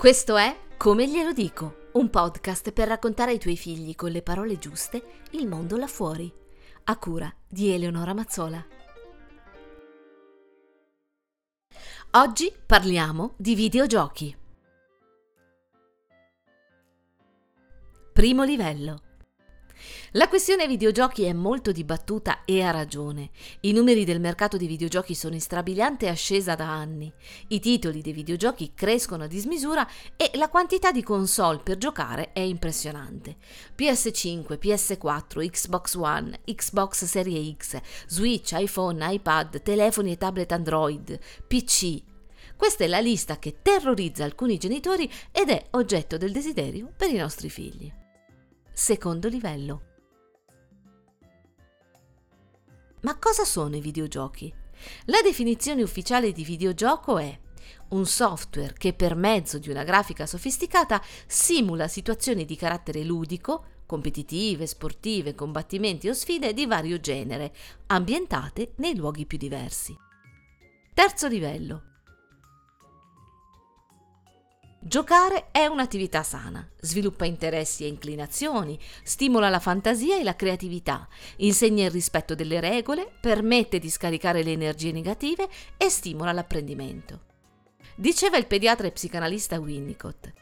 Questo è Come glielo dico, un podcast per raccontare ai tuoi figli con le parole giuste il mondo là fuori, a cura di Eleonora Mazzola. Oggi parliamo di videogiochi. Primo livello. La questione videogiochi è molto dibattuta e ha ragione. I numeri del mercato dei videogiochi sono in strabiliante ascesa da anni. I titoli dei videogiochi crescono a dismisura e la quantità di console per giocare è impressionante. PS5, PS4, Xbox One, Xbox Serie X, Switch, iPhone, iPad, telefoni e tablet Android, PC, questa è la lista che terrorizza alcuni genitori ed è oggetto del desiderio per i nostri figli. Secondo livello. Ma cosa sono i videogiochi? La definizione ufficiale di videogioco è un software che per mezzo di una grafica sofisticata simula situazioni di carattere ludico, competitive, sportive, combattimenti o sfide di vario genere, ambientate nei luoghi più diversi. Terzo livello. Giocare è un'attività sana, sviluppa interessi e inclinazioni, stimola la fantasia e la creatività, insegna il rispetto delle regole, permette di scaricare le energie negative e stimola l'apprendimento. Diceva il pediatra e psicanalista Winnicott,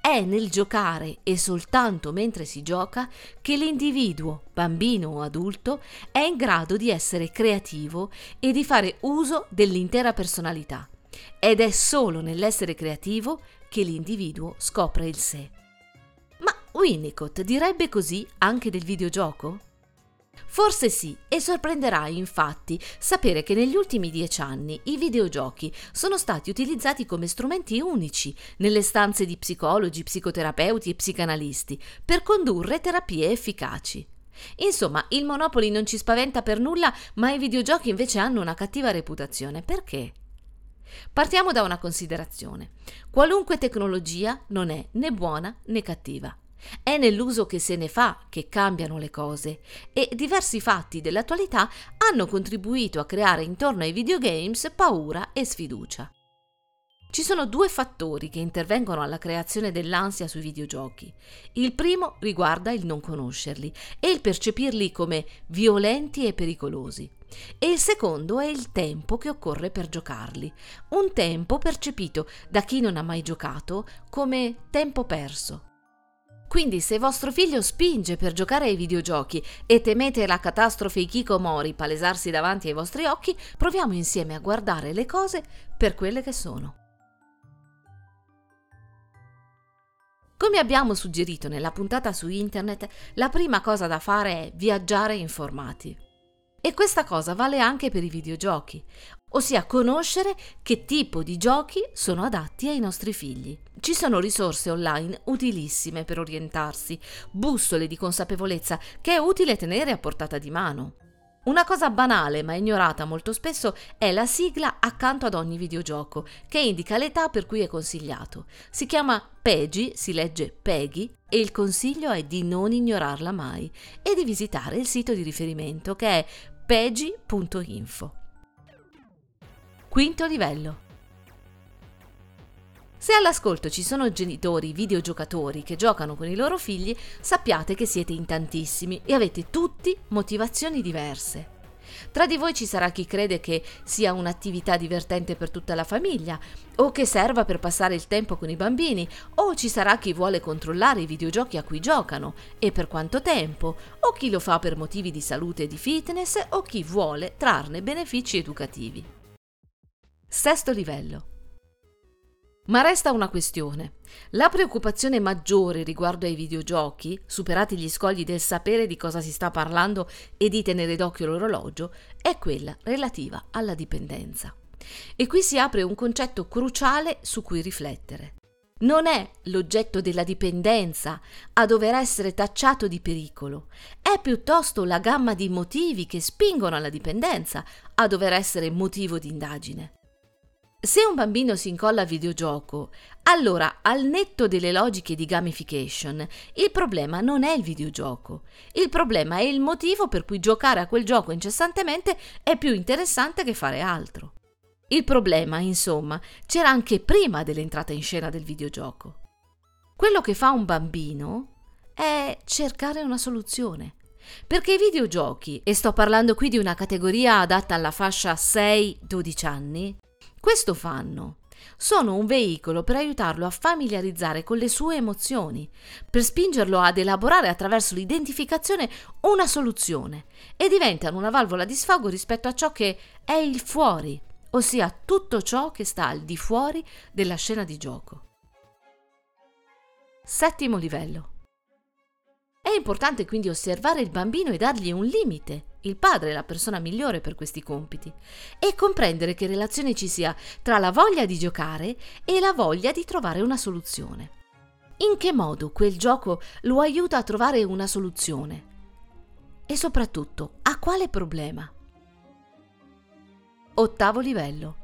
è nel giocare e soltanto mentre si gioca che l'individuo, bambino o adulto, è in grado di essere creativo e di fare uso dell'intera personalità. Ed è solo nell'essere creativo che l'individuo scopre il sé. Ma Winnicott direbbe così anche del videogioco? Forse sì, e sorprenderà infatti sapere che negli ultimi dieci anni i videogiochi sono stati utilizzati come strumenti unici nelle stanze di psicologi, psicoterapeuti e psicanalisti per condurre terapie efficaci. Insomma, il Monopoli non ci spaventa per nulla, ma i videogiochi invece hanno una cattiva reputazione. Perché? Partiamo da una considerazione. Qualunque tecnologia non è né buona né cattiva. È nell'uso che se ne fa che cambiano le cose e diversi fatti dell'attualità hanno contribuito a creare intorno ai videogames paura e sfiducia. Ci sono due fattori che intervengono alla creazione dell'ansia sui videogiochi. Il primo riguarda il non conoscerli e il percepirli come violenti e pericolosi. E il secondo è il tempo che occorre per giocarli, un tempo percepito da chi non ha mai giocato come tempo perso. Quindi se vostro figlio spinge per giocare ai videogiochi e temete la catastrofe Ikikomori palesarsi davanti ai vostri occhi, proviamo insieme a guardare le cose per quelle che sono. Come abbiamo suggerito nella puntata su internet, la prima cosa da fare è viaggiare informati. E questa cosa vale anche per i videogiochi, ossia conoscere che tipo di giochi sono adatti ai nostri figli. Ci sono risorse online utilissime per orientarsi, bussole di consapevolezza che è utile tenere a portata di mano. Una cosa banale ma ignorata molto spesso è la sigla accanto ad ogni videogioco, che indica l'età per cui è consigliato. Si chiama PEGI, si legge PEGI, e il consiglio è di non ignorarla mai e di visitare il sito di riferimento che è pegi.info. Quinto livello. Se all'ascolto ci sono genitori videogiocatori che giocano con i loro figli, sappiate che siete in tantissimi e avete tutti motivazioni diverse. Tra di voi ci sarà chi crede che sia un'attività divertente per tutta la famiglia, o che serva per passare il tempo con i bambini, o ci sarà chi vuole controllare i videogiochi a cui giocano e per quanto tempo, o chi lo fa per motivi di salute e di fitness, o chi vuole trarne benefici educativi. Sesto livello. Ma resta una questione. La preoccupazione maggiore riguardo ai videogiochi, superati gli scogli del sapere di cosa si sta parlando e di tenere d'occhio l'orologio, è quella relativa alla dipendenza. E qui si apre un concetto cruciale su cui riflettere. Non è l'oggetto della dipendenza a dover essere tacciato di pericolo, è piuttosto la gamma di motivi che spingono alla dipendenza a dover essere motivo di indagine. Se un bambino si incolla al videogioco, allora al netto delle logiche di gamification, il problema non è il videogioco. Il problema è il motivo per cui giocare a quel gioco incessantemente è più interessante che fare altro. Il problema, insomma, c'era anche prima dell'entrata in scena del videogioco. Quello che fa un bambino è cercare una soluzione. Perché i videogiochi, e sto parlando qui di una categoria adatta alla fascia 6-12 anni, questo fanno. Sono un veicolo per aiutarlo a familiarizzare con le sue emozioni, per spingerlo ad elaborare attraverso l'identificazione una soluzione e diventano una valvola di sfogo rispetto a ciò che è il fuori, ossia tutto ciò che sta al di fuori della scena di gioco. Settimo livello. È importante quindi osservare il bambino e dargli un limite. Il padre è la persona migliore per questi compiti. E comprendere che relazione ci sia tra la voglia di giocare e la voglia di trovare una soluzione. In che modo quel gioco lo aiuta a trovare una soluzione? E soprattutto, a quale problema? Ottavo livello.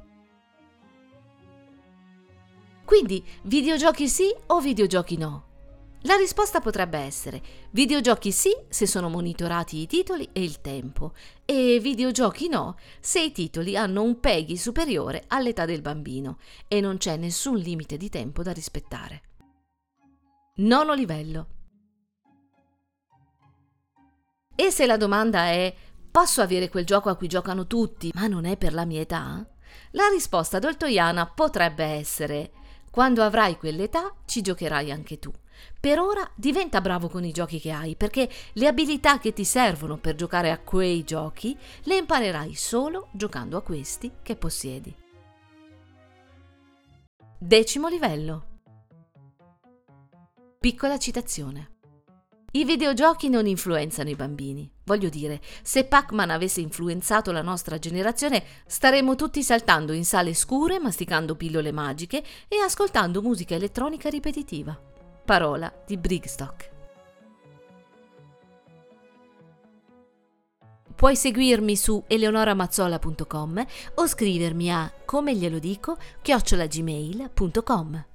Quindi, videogiochi sì o videogiochi no? La risposta potrebbe essere videogiochi sì se sono monitorati i titoli e il tempo e videogiochi no se i titoli hanno un PEGI superiore all'età del bambino e non c'è nessun limite di tempo da rispettare. Nono livello. E se la domanda è posso avere quel gioco a cui giocano tutti ma non è per la mia età? La risposta doltoiana potrebbe essere quando avrai quell'età ci giocherai anche tu. Per ora diventa bravo con i giochi che hai, perché le abilità che ti servono per giocare a quei giochi le imparerai solo giocando a questi che possiedi. Decimo livello. Piccola citazione. I videogiochi non influenzano i bambini. Voglio dire, se Pac-Man avesse influenzato la nostra generazione, staremmo tutti saltando in sale scure, masticando pillole magiche e ascoltando musica elettronica ripetitiva. Parola di Brigstock. Puoi seguirmi su eleonoramazzola.com o scrivermi a come glielo dico chiocciolagmail.com.